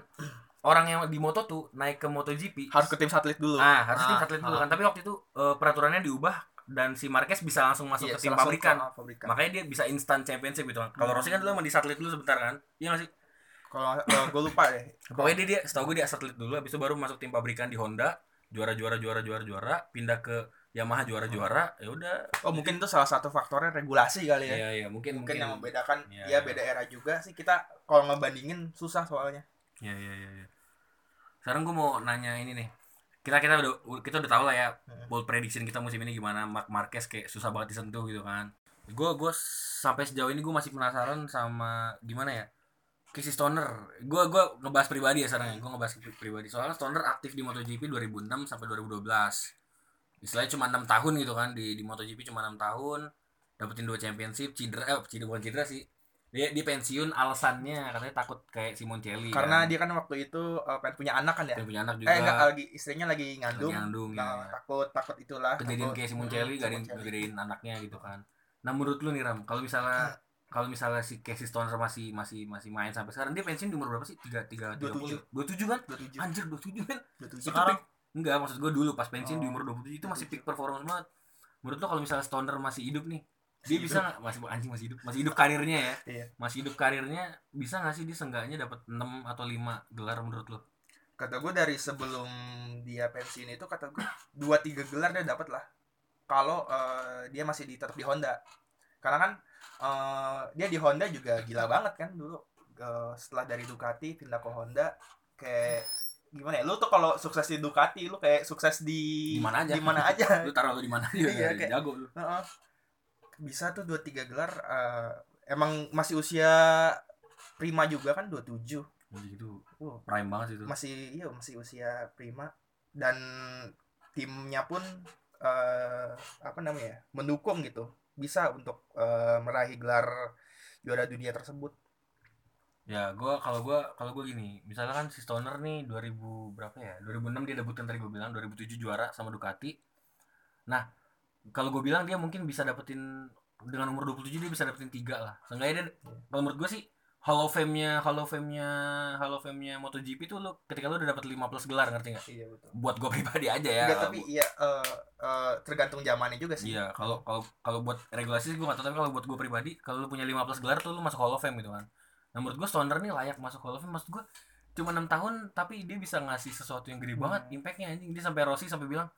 orang yang di moto tuh naik ke MotoGP. Harus ke tim satelit dulu. Ah harus tim Ah, satelit dulu ah. kan. Tapi waktu itu eh, peraturannya diubah dan si Marquez bisa langsung masuk Iya, ke tim pabrikan. ke pabrikan. makanya dia bisa instant championship gitu kan. Kalau Hmm. Rossi kan dulu emang di satelit dulu sebentar kan. Iya nggak sih? Kalau gue lupa deh. Pokoknya dia, dia setahu gue dia satelit dulu habis itu baru masuk tim pabrikan di Honda. Juara juara juara juara juara. Pindah ke Yamaha juara juara ya udah oh mungkin itu salah satu faktornya regulasi kali ya iya iya mungkin mungkin yang membedakan Iya, ya iya. beda era juga sih kita kalau ngebandingin susah soalnya Iya iya iya. iya. Sekarang gue mau nanya ini nih. Kita kita udah kita udah tahu lah ya Hmm. bold prediction kita musim ini gimana. Mark Marquez kayak susah banget disentuh gitu kan. Gue gue sampai sejauh ini gue masih penasaran sama gimana ya. Casey Stoner. Gue gue ngebahas pribadi ya sekarang. Gue ngebahas pri- pribadi. Soalnya Stoner aktif di MotoGP 2006 sampai 2012. Istilahnya cuma enam tahun gitu kan di di MotoGP cuma enam tahun. Dapetin dua championship, cedera eh cedera bukan cedera sih. Dia dia pensiun alasannya katanya takut kayak Simoncelli. karena kan. dia kan waktu itu uh, pengen punya anak kan ya Dia punya anak juga. eh enggak lagi istrinya lagi ngandung, Lagi ngandung, Nah, iya. takut takut itulah kejadian takut. kayak Simoncelli Hmm, gak gedein anaknya gitu kan. Nah menurut lu nih Ram, kalau misalnya kalau misalnya si Casey Stoner masih masih masih main sampai sekarang dia pensiun di umur berapa sih? Tiga tiga 27. puluh, dua tujuh kan? 27 Anjir dua tujuh kan? 27 Itu Sekarang- enggak maksud gue dulu pas pensiun di Oh, umur dua puluh tujuh itu masih 27. peak performance banget. Menurut lu kalau misalnya Stoner masih hidup nih, dia bisa nggak? Masih anjing masih hidup. Masih hidup karirnya ya. Iya. masih hidup karirnya bisa nggak sih dia seenggaknya dapat 6 atau 5 gelar menurut lo kata gue dari sebelum dia pensiun itu kata gue dua tiga gelar dia dapat lah. Kalau eh, dia masih di tetap di Honda. Karena kan eh, dia di Honda juga gila banget kan dulu. Eh, setelah dari Ducati pindah ke Honda kayak gimana ya? Lu tuh kalau sukses di Ducati lu kayak sukses di mana aja. di mana aja. Lu taruh lu di mana dia Iya, kayak- jago lu. Heeh. bisa tuh dua tiga gelar eh, emang masih usia prima juga kan 27 Jadi itu prime banget itu. Masih iya masih usia prima. Dan timnya pun eh, apa namanya ya, mendukung gitu. Bisa untuk eh, meraih gelar juara dunia tersebut ya gua kalau gua kalau gua gini misalnya kan si Stoner nih 2000 berapa ya? 2006 dia debut kan tadi gua bilang 2007 juara sama Ducati. Nah kalau gua bilang dia mungkin bisa dapetin dengan umur 27 dia bisa dapetin tiga lah. Seenggaknya dia kalau menurut gua sih Hall of Fame-nya Hall of Fame-nya Hall of Fame-nya MotoGP tuh lu ketika lu udah dapet 5 plus gelar ngerti nggak? Iya betul. Buat gua pribadi aja ya. Enggak, tapi iya eh, eh, tergantung zamannya juga sih. Iya, kalau kalau kalau buat regulasi sih gue gak tahu tapi kalau buat gue pribadi, kalau lu punya 15 gelar tuh lu masuk Hall of Fame gitu kan. Nah, menurut gue Stoner nih layak masuk Hall of Fame. Maksud gue cuma 6 tahun tapi dia bisa ngasih sesuatu yang gede banget impactnya anjing. Dia sampai Rossi sampai bilang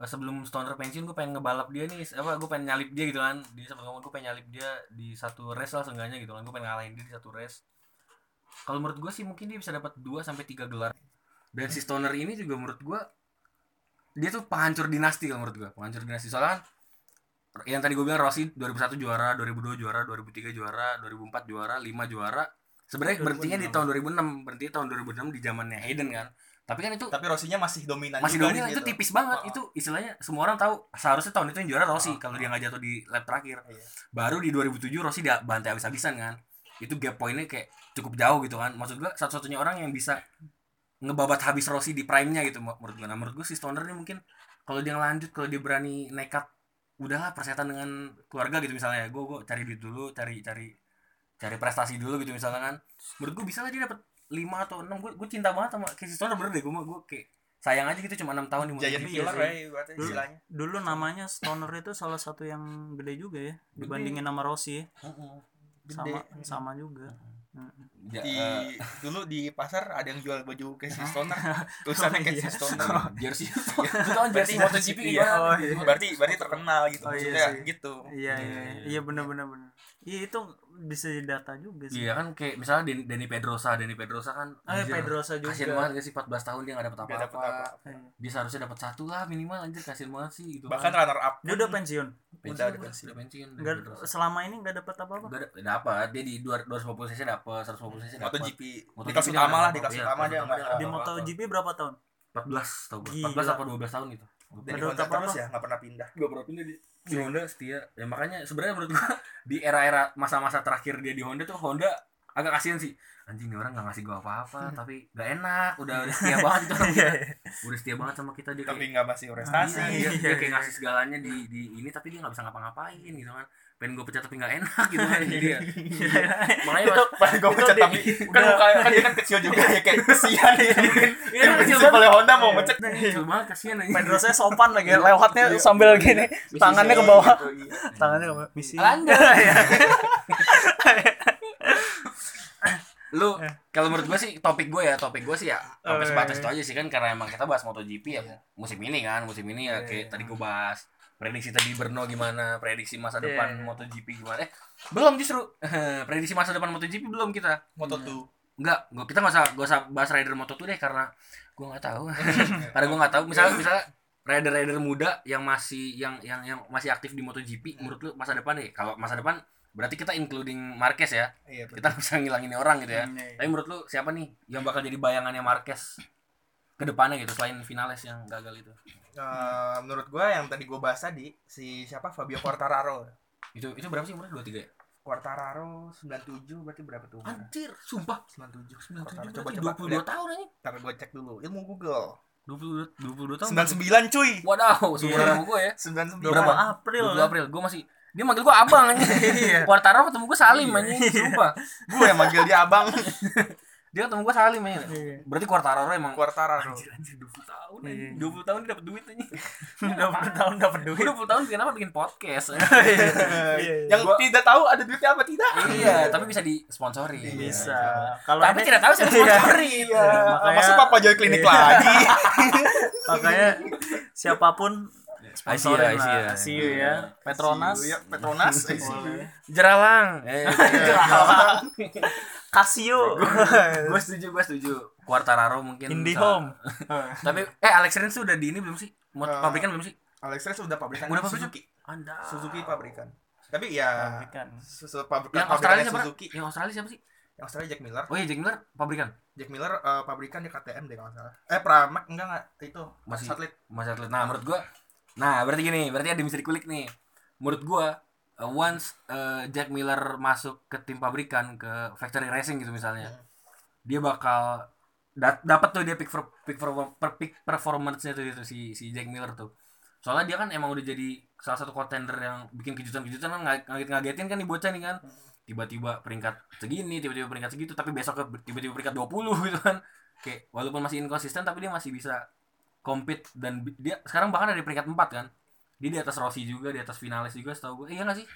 "Eh, sebelum Stoner pensiun gue pengen ngebalap dia nih. Apa gue pengen nyalip dia gitu kan. Dia sempat ngomong gue pengen nyalip dia di satu race lah seenggaknya gitu kan. Gue pengen ngalahin dia di satu race. Kalau menurut gue sih mungkin dia bisa dapat 2 sampai 3 gelar. Dan si Stoner ini juga menurut gue dia tuh penghancur dinasti kalau menurut gue penghancur dinasti. Soalnya kan yang tadi gue bilang Rossi 2001 juara 2002 juara 2003 juara 2004 juara 5 juara. Sebenarnya berhentinya di tahun 2006 berhenti tahun 2006 di zamannya Hayden kan? Tapi kan itu tapi Rosinya masih dominan masih dominan. di itu situ. tipis banget. Oh. itu istilahnya semua orang tahu seharusnya tahun itu yang juara Rossi Oh. kalau dia nggak jatuh di lap terakhir. Iya. baru di 2007 Rossi dia bantai habis-habisan kan? Itu gap pointnya kayak cukup jauh gitu kan? Maksud gua satu-satunya orang yang bisa ngebabat habis Rossi di prime-nya gitu menurut gua. Nah menurut gua si Stoner ini mungkin kalau dia ngelanjut kalau dia berani nekat udahlah persetan dengan keluarga gitu misalnya gua gua cari duit dulu cari cari cari prestasi dulu gitu misalnya kan menurut gua bisa lah dia dapat 5 atau 6 gua, gua cinta banget sama Casey Stoner bener deh gua mah gua kayak sayang aja gitu cuma 6 tahun di killer sih. ya Dulu- istilahnya dulu namanya Stoner itu salah satu yang gede juga ya dibandingin sama Rossi ya. Heeh. sama sama juga. Ja- di eh, dulu di pasar ada yang jual baju Casey Stoner. Tulisannya Oh, Casey iya. Stoner. Jersey. Itu kan jersey Berarti- MotoGP iya, oh, iya. berarti berarti terkenal gitu Oh, iya maksudnya sih. gitu. Iya iya Iya, iya iya. bener bener bener. Iya itu bisa didata juga sih Iya kan kayak misalnya Den- Denny Pedrosa, Denny Pedrosa kan ah anjir, Pedrosa juga Kasian banget gak sih 14 tahun dia gak dapet Nggak dapet apa-apa. apa-apa. Iya. Dia seharusnya dapat satu lah minimal anjir kasian banget sih gitu. bahkan kan. runner up dia udah pensiun pensiun, udah ada udah, pensiun. udah pensiun. Pedrosa. selama ini nggak dapat apa apa Udah da- dapat dia di 250 cc dapat, 150 cc dapat. MotoGP di MotoGP kelas dia utama lah di apa-apa, kelas iya, utama dia di apa-apa. MotoGP berapa tahun 14 tau gue. Gila. 14 apa 12 tahun gitu. Dan di Menurut Honda apa terus ya nggak pernah pindah Gak pernah pindah di di Honda setia. Ya makanya sebenarnya menurut gua di era-era masa-masa terakhir dia di Honda tuh Honda agak kasihan sih. Anjing nih orang gak ngasih gua apa-apa, tapi gak enak. Udah udah setia banget gitu orang. Iya, Udah setia banget sama kita dia tapi kayak nggak masih prestasi Iya, dia, Iya, dia iya. kayak ngasih segalanya di di ini tapi dia nggak bisa ngapa-ngapain gitu kan. Pengen gue pecat tapi nggak enak gitu kan. Jadi ya, makanya itu pas- pas gue pecat tapi kan kan dia kan kecil juga ya kayak kesian ya. Iya, yang kecil oleh Honda mau Iya. mencet kecil banget kasihan aja. Pedrosa sopan lagi lewatnya Iya. sambil gini. Tangannya ke bawah. Gitu, tangannya ke bawah. Misi. Iya. lu kalau menurut gue sih topik gue ya topik gue sih ya sampai Oh, sebatas itu aja sih kan karena emang kita bahas MotoGP ya musim ini kan musim ini ya kayak tadi gue bahas prediksi tadi Berno gimana prediksi masa Iya, depan iya. MotoGP gimana? Eh belum justru. Prediksi masa depan MotoGP belum kita. Moto 2 enggak gua, kita nggak usah gak usah bahas rider Moto2 deh karena gue nggak tahu. Karena gue nggak tahu. Misalnya misalnya rider-rider muda yang masih yang yang yang masih aktif di MotoGP menurut lu masa depan deh. Kalau masa depan berarti kita including Marquez ya? Iya betul. kita nggak bisa ngilangin orang gitu ya. Iya. tapi menurut lu siapa nih yang bakal jadi bayangannya Marquez ke depannya gitu selain Vinales yang gagal itu? Eh, menurut gue yang tadi gue bahas tadi si siapa? Fabio Quartararo. Itu itu berapa sih umurnya? Dua tiga ya? Quartararo 97 berarti berapa tuh umurnya? anjir sumpah. 97 97 coba berarti coba 22 lihat. tahun aja Ntar gue cek dulu ilmu Google. 22 22 tahun? 99 cuy. Wadaw seumuran sama gue ya. 99 Berapa? 20 April 22 April. Gue masih dia manggil gue abang aja Iya. Quartaro ketemu gue Salim aja sumpah. Gue yang manggil dia abang dia ketemu gue Salim ya. Iya. berarti Quartararo emang. Quartararo. Anjir anjir 20 tahun Iya. anjing. 20 tahun dia dapat duit aja udah bertahun dapat duit. Gue 20 tahun bikin apa bikin podcast Iya, yang Gua- tidak tahu ada duitnya apa tidak. Iya tapi bisa disponsori bisa. Kalau tapi ini- tidak tahu siapa Iya. sponsori iya. Makanya- masa papa joy klinik lagi? Makanya siapa pun sponsorin Asia, lah. Asia. Asia ya. Petronas. Ya Petronas. Eh, sih. Boleh. Jerawang eh, Casio. Gue setuju gue setuju. Quartararo mungkin IndiHome tapi eh Alex Rins tuh udah di ini belum sih? Mau Eh, pabrikan belum sih? Alex Rins sudah pabrikan. Udah pabrikan? Suzuki. Anda Suzuki pabrikan. Tapi ya Pabrikan. susu pabrikan yang Australia siapa? Suzuki. Yang Australia siapa sih? Yang Australia Jack Miller. Oh iya Jack Miller pabrikan? Jack Miller eh, pabrikan di KTM deh kalau nggak salah. Eh Pramac enggak enggak. Itu Masih- satelit Mas atlet nah menurut gua nah berarti gini berarti ada bisa dikulik nih. Menurut gua uh, once uh, Jack Miller masuk ke tim pabrikan ke factory racing gitu misalnya Hmm. dia bakal dat dapat tuh dia pick for, pick for, per pick performance-nya tuh itu si si Jack Miller tuh. Soalnya dia kan emang udah jadi salah satu contender yang bikin kejutan-kejutan kan ngag- ngaget-ngagetin kan nih bocah nih kan. Tiba-tiba peringkat segini tiba-tiba peringkat segitu tapi besok tiba-tiba peringkat 20 gitu kan. Kayak walaupun masih inkonsisten tapi dia masih bisa compete dan dia sekarang bahkan ada di peringkat 4 kan? Dia di atas Rossi juga di atas finalis juga setahu gue iya gak sih?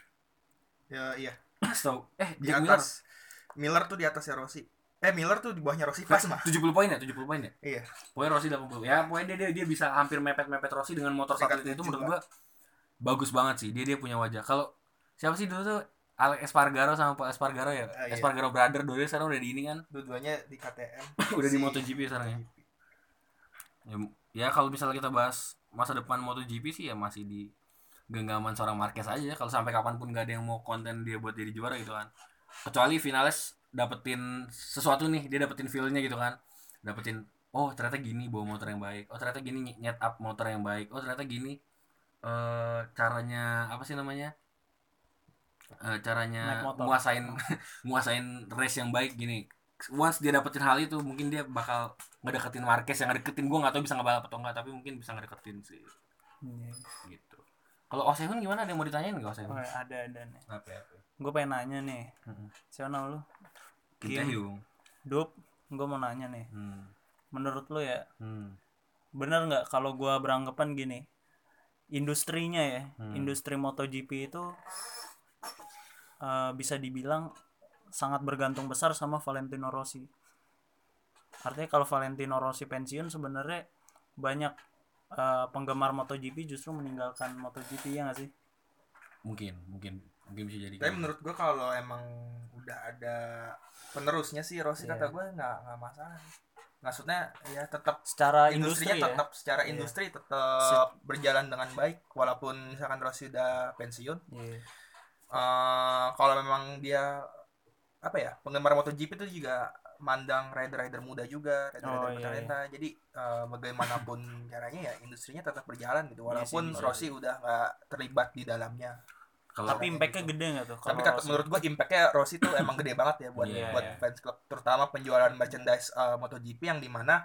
Ya iya. Setahu eh di Jack Miller atas. Miller. Tuh di atasnya Rossi. Eh Miller tuh di bawahnya Rossi pas mah. 70 poin ya? 70 poin ya? Iya. Pokoknya Rossi 80 Ya pokoknya dia, dia, dia bisa hampir mepet-mepet Rossi dengan motor satelit itu menurut gua bagus banget sih. Dia dia punya wajah. Kalau siapa sih dulu tuh? Alex Espargaro sama Pak Espargaro ya? Ah, iya. Espargaro brother dulu sekarang udah di ini kan. dua-duanya di KTM udah di Si- MotoGP sekarang ya. Ya, ya kalau misalnya kita bahas masa depan MotoGP sih ya masih di genggaman seorang Marquez aja kalau sampai kapan pun gak ada yang mau konten dia buat jadi juara gitu kan. Kecuali finalis dapetin sesuatu nih dia dapetin feelnya gitu kan. Dapetin oh ternyata gini bawa motor yang baik. Oh ternyata gini ny- nyet up motor yang baik. Oh ternyata gini eh caranya apa sih namanya? Eh, caranya nguasain nguasain race yang baik gini once dia dapetin hal itu mungkin dia bakal ngedeketin Marquez yang ngedeketin gue nggak tahu bisa ngebalap atau enggak tapi mungkin bisa ngedeketin sih Iya. gitu kalau Osehun gimana ada yang mau ditanyain nggak Osehun Oh, ada ada nih apa ya apa gue pengen nanya nih Mm-mm. siapa nama lu Kim. Taehyung Dup gue mau nanya nih hmm. menurut lu ya hmm. bener nggak kalau gua beranggapan gini industrinya ya Hmm. industri MotoGP itu eh, bisa dibilang sangat bergantung besar sama Valentino Rossi artinya kalau Valentino Rossi pensiun sebenarnya banyak eh, penggemar MotoGP justru meninggalkan MotoGP ya nggak sih mungkin mungkin mungkin bisa jadi tapi gitu. menurut gua kalau emang udah ada penerusnya sih Rossi Iya. kata gua nggak nggak masalah maksudnya ya tetap secara industrinya industri ya tetap secara Iya. industri tetap berjalan dengan baik walaupun misalkan Rossi udah pensiun Iya. eh kalau memang dia apa ya penggemar MotoGP itu juga mandang rider-rider muda juga rider-rider Oh, iya, bertalenta jadi eh, bagaimanapun caranya ya industrinya tetap berjalan gitu Iya sih, walaupun bisa. Rossi udah nggak terlibat di dalamnya kalau tapi impactnya gede nggak tuh tapi kalau kata Rossi? menurut gua impactnya Rossi tuh emang gede banget ya buat Iya, buat iya. fans club terutama penjualan merchandise eh, MotoGP yang di mana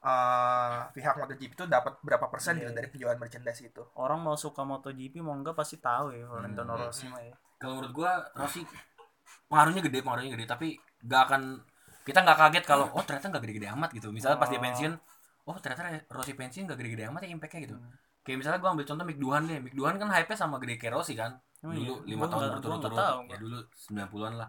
eh pihak MotoGP itu dapat berapa persen Iya, gitu iya. dari penjualan merchandise itu orang mau suka MotoGP mau enggak pasti tahu ya Valentino Hmm. Rossi mah ya kalau menurut gua Rossi pengaruhnya gede pengaruhnya gede. Tapi nggak akan kita nggak kaget kalau oh ternyata nggak gede-gede amat gitu. Misalnya pas dia Oh. pensiun oh ternyata Rossi pensiun nggak gede-gede amat ya impactnya gitu. Hmm. kayak misalnya gua ambil contoh Mick Duhan deh. Mick Duhan kan hype sama gede kayak Rossi kan. Oh dulu iya. lima Gua tahun berturut-turut. ya dulu 90-an lah.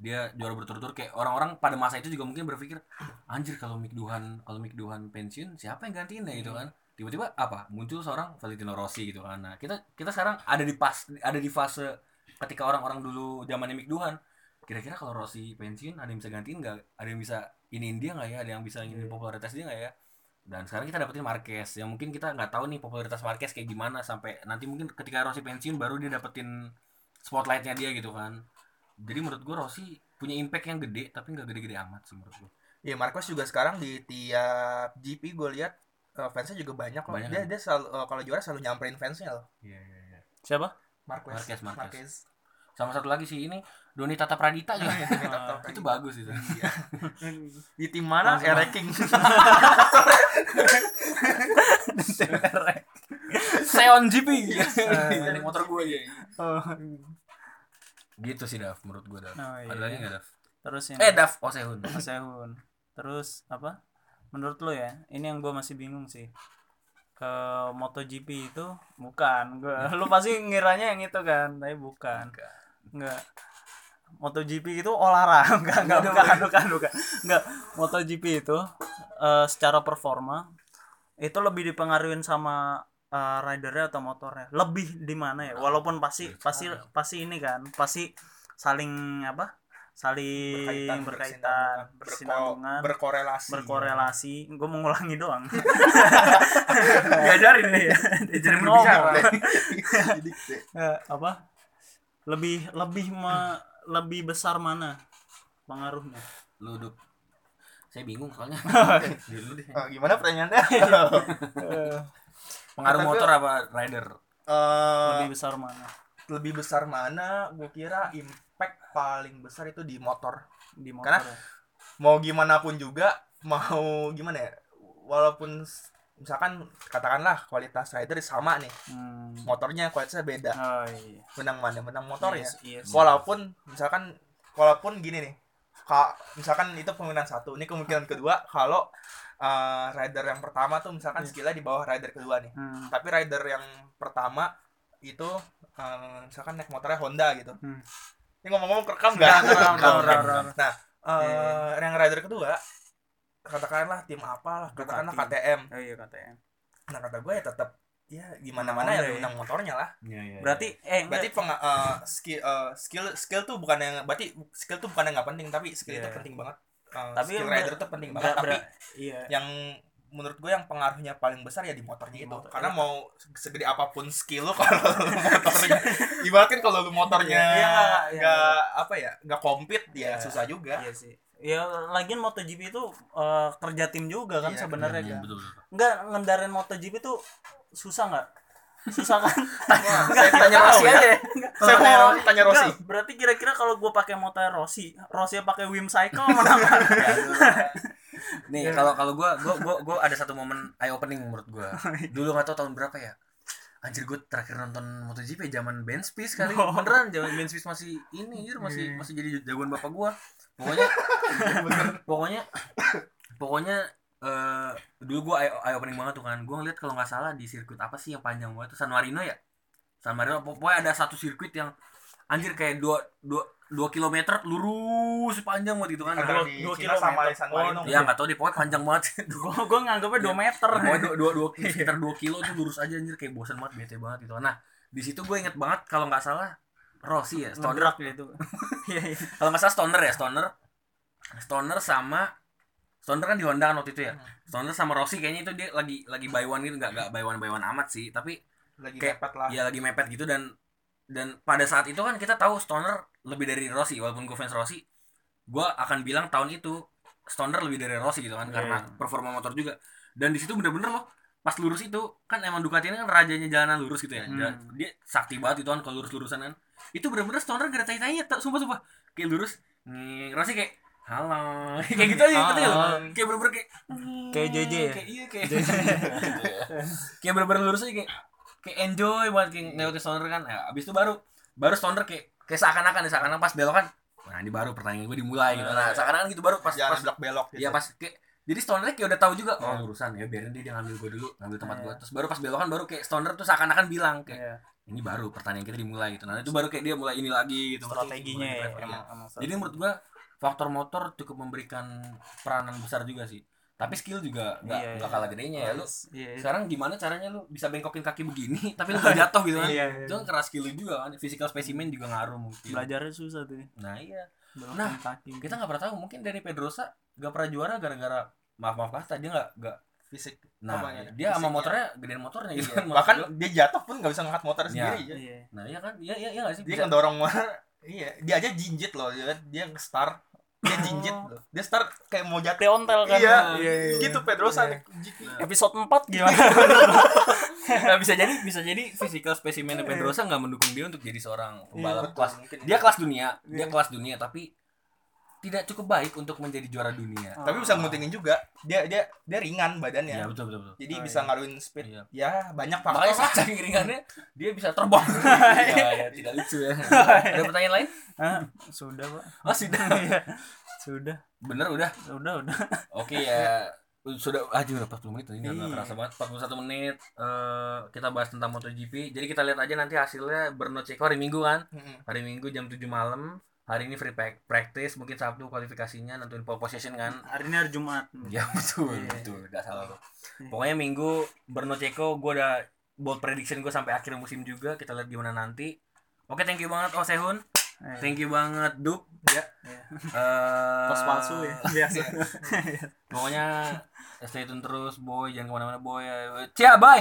Dia juara berturut-turut. Kayak orang-orang pada masa itu juga mungkin berpikir anjir kalau Mick Duhan kalau Mick Duhan pensiun siapa yang gantiin ya gitu kan. Tiba-tiba apa? Muncul seorang Valentino Rossi gitu kan. Nah kita kita sekarang ada di pas ada di fase ketika orang-orang dulu zamannya Mick Duhan kira-kira kalau Rossi pensiun ada yang bisa gantiin nggak ada yang bisa iniin dia nggak ya ada yang bisa ingin Iya. popularitas dia nggak ya dan sekarang kita dapetin Marquez yang mungkin kita nggak tahu nih popularitas Marquez kayak gimana sampai nanti mungkin ketika Rossi pensiun baru dia dapetin spotlightnya dia gitu kan jadi menurut gue Rossi punya impact yang gede tapi nggak gede-gede amat sih menurut gue Ya Marcos juga sekarang di tiap GP gue lihat eh, fansnya juga banyak kok. Banyak Dia kan? dia selalu eh, kalau juara selalu nyamperin fansnya loh. iya iya iya siapa Marquez. Marquez, Marquez. Marquez. sama satu lagi sih ini Doni Tata Pradita juga Tata itu bagus itu. Iya. Di tim mana? Langsung- Air King. Seon GP dari motor gue ya oh. gitu sih Dav menurut gue Dav. Oh, iya. ada lagi nggak Dav? Terus ini. Eh Dav oh Sehun Mas Sehun terus apa? Menurut lo ya ini yang gue masih bingung sih. Ke MotoGP itu bukan. Gue lu pasti ngiranya yang itu kan tapi bukan. Enggak MotoGP itu olahraga. Enggak enggak bukan bukan bukan. Enggak MotoGP itu eh, secara performa itu lebih dipengaruhin sama eh, ridernya atau motornya. Lebih di mana ya? Walaupun pasti pasti pasti ini kan pasti saling apa? Saling berkaitan, berko- bersinambungan berkorelasi. Berkorelasi. Gue mau ngulangi doang. Diajarin nih. Iya. diajarin Ngomong. berbicara. Eh, apa? Lebih lebih me- lebih besar mana pengaruhnya? Lu Dup. saya bingung soalnya. Dulu deh. Eh, gimana pertanyaannya? Pengaruh Kata motor apa rider? Eh, lebih besar mana? lebih besar mana? Gue kira impact paling besar itu di motor. Di motor Karena- ya? mau gimana pun juga mau gimana ya walaupun misalkan katakanlah kualitas rider sama nih Hmm. motornya kualitasnya beda Oh, iya. menang mana menang motor ya Yes, yes. walaupun misalkan walaupun gini nih ka, misalkan itu kemungkinan satu ini kemungkinan kedua kalau eh, rider yang pertama tuh misalkan Iya. skillnya di bawah rider kedua nih Hmm. tapi rider yang pertama itu eh, misalkan naik motornya Honda gitu Hmm. ini ngomong-ngomong kerekam Nggak, nah eh, Iya. yang rider kedua katakanlah tim apalah katakanlah. KTM Oh iya KTM. nah kata gue ya tetap ya gimana mana ya ya. menang motornya lah Iya, iya, Berarti eh berarti penga- eh, skill eh, skill skill tuh bukan yang berarti skill tuh bukan yang nggak penting tapi skill itu Iya. penting banget Eh, Tapi skill yang rider tuh penting banget tapi iya. yang menurut gue yang pengaruhnya paling besar ya di motornya Di itu motor. karena mau segede apa pun skill lo kalau motornya ibaratkan kalau lu motornya Iya, iya, iya. nggak apa ya nggak komplit ya Iya. susah juga Iya sih. Ya lagian MotoGP itu eh, kerja tim juga kan Iya, sebenarnya Iya, kan. betul, betul. Enggak ngendarin MotoGP itu susah nggak? Susah kan? Wah, saya tanya Rossi tahu ya. aja saya Oh, Rossi tanya Rossi Enggak, berarti kira-kira kalau gue pakai motor Rossi, Rossi pakai Wim Cycle menang kan? Nih Iya. kalau kalau gua gua gua gua ada satu momen eye opening menurut gua. Dulu nggak tahu tahun berapa ya. Anjir gue terakhir nonton MotoGP zaman Ben Spies kali. Oh. Beneran zaman Ben Spies masih ini anjir masih Iya. masih jadi jagoan bapak gua. Pokoknya pokoknya pokoknya eh dulu gua eye, eye opening banget tuh kan. Gua ngeliat kalau nggak salah di sirkuit apa sih yang panjang banget tuh San Marino ya. San Marino pokoknya ada satu sirkuit yang anjir kayak dua dua dua kilometer lurus panjang banget gitu kan. Nah, di dua Cina sama kilometer. San Oh, Marino Ya nggak tahu deh pokoknya panjang banget. gue gue nganggapnya 2 meter. Pokoknya dua, dua, dua, sekitar 2 kilo tuh lurus aja anjir kayak bosan banget bete banget gitu. Nah, di situ gue inget banget kalau nggak salah Rossi ya, Stoner. Stoner gitu. Iya iya. Kalau nggak salah Stoner ya, Stoner. Stoner sama Stoner kan di Honda kan waktu itu ya. Stoner sama Rossi kayaknya itu dia lagi lagi buy one gitu, nggak nggak buy one buy one amat sih, tapi lagi Kayak- mepet lah ya lagi mepet gitu dan dan pada saat itu kan kita tahu Stoner lebih dari Rossi walaupun gue fans Rossi gue akan bilang tahun itu Stoner lebih dari Rossi gitu kan Iya. karena performa motor juga dan di situ bener-bener loh pas lurus itu kan emang Ducati ini kan rajanya jalanan lurus gitu ya. Hmm. Dia- dia sakti banget itu kan kalau lurus-lurusan kan. Itu bener-bener Stoner gak ada tak sumpah sumpah. Kayak lurus nih Rossi kayak halo. Kayak gitu aja gitu ya kayak bener-bener kayak Kayak JJ ya? kayak iya kayak kayak bener-bener lurus aja kayak kayak enjoy banget kayak ngelewatin stoner kan. Ya abis itu baru baru stoner kayak kayak seakan-akan ya seakan-akan pas belokan nah ini baru pertandingan gue dimulai gitu. Nah seakan-akan gitu baru pas jangan pas belok belok gitu. Iya pas kayak jadi stoner kayak udah tahu juga oh Iya. lurusan ya biarin dia, dia ngambil gue dulu ngambil tempat Iya. gue terus baru pas belokan baru kayak stoner tuh seakan-akan bilang kayak Iya. ini baru pertandingan kita dimulai gitu nah itu baru kayak dia mulai ini lagi gitu Strateginya ya Mulai emang driver, emang. iya. jadi menurut gua faktor motor cukup memberikan peranan besar juga sih tapi skill juga nggak Iya, nggak iya. kalah gedenya ya lu Iya. iya. sekarang gimana caranya lu bisa bengkokin kaki begini tapi lu gak jatuh gitu kan Iya, iya. itu kan keras skill juga kan physical specimen juga ngaruh mungkin Belajarnya susah tuh. nah iya Belokin Nah, kaki. kita nggak pernah tahu mungkin dari Pedrosa gak pernah juara gara-gara maaf maaf kata dia nggak nggak fisik nah Apanya? dia sama Fisiknya. motornya gedein motornya gitu Iya. kan bahkan dia jatuh pun nggak bisa ngangkat motor Iya. sendiri ya. Iya. nah iya kan iya iya iya nggak sih dia Bisa- ngedorong motor iya dia aja jinjit loh dia dia start dia jinjit Oh. loh dia start kayak mau jatuh Dia ontel kan. iya, iya, iya. gitu Pedrosa Iya. GP. Episode 4 gimana? Nah, bisa jadi bisa jadi physical specimen Pedrosa nggak mendukung dia untuk jadi seorang pembalap Betul, kelas mungkin. dia kelas dunia dia Iya. kelas dunia tapi tidak cukup baik untuk menjadi juara dunia. Tapi bisa nguntingin juga. Dia dia dia ringan badannya. Iya betul betul betul. Jadi Oh, bisa iya. ngaruhin speed Iya. ya banyak faktor makanya lah. saking ringannya dia bisa terbang. Ya, ya, tidak lucu ya. Ada pertanyaan lain? Hah? Sudah, Pak. oh sudah. Iya. sudah. Bener udah? Udah udah. Oke ya. Sudah aja udah 40 menit ini Iya. nggak kerasa banget. 41 menit eh kita bahas tentang MotoGP. Jadi kita lihat aja nanti hasilnya Berno Ceko hari Minggu kan? Hari Minggu jam 7 malam hari ini free prac- practice mungkin Sabtu kualifikasinya nentuin pole position kan. Hari ini hari Jumat. Ya betul Iya. betul nggak salah tuh. Iya. pokoknya Minggu Berno Ceko gue udah bold prediction gue sampai akhir musim juga kita lihat gimana nanti. Oke thank you banget Oh Sehun. Eh, thank you banget Dup. Ya. iya. Eh, tos palsu ya. biasa pokoknya stay tune terus boy. Jangan ke mana-mana boy. Cia bye.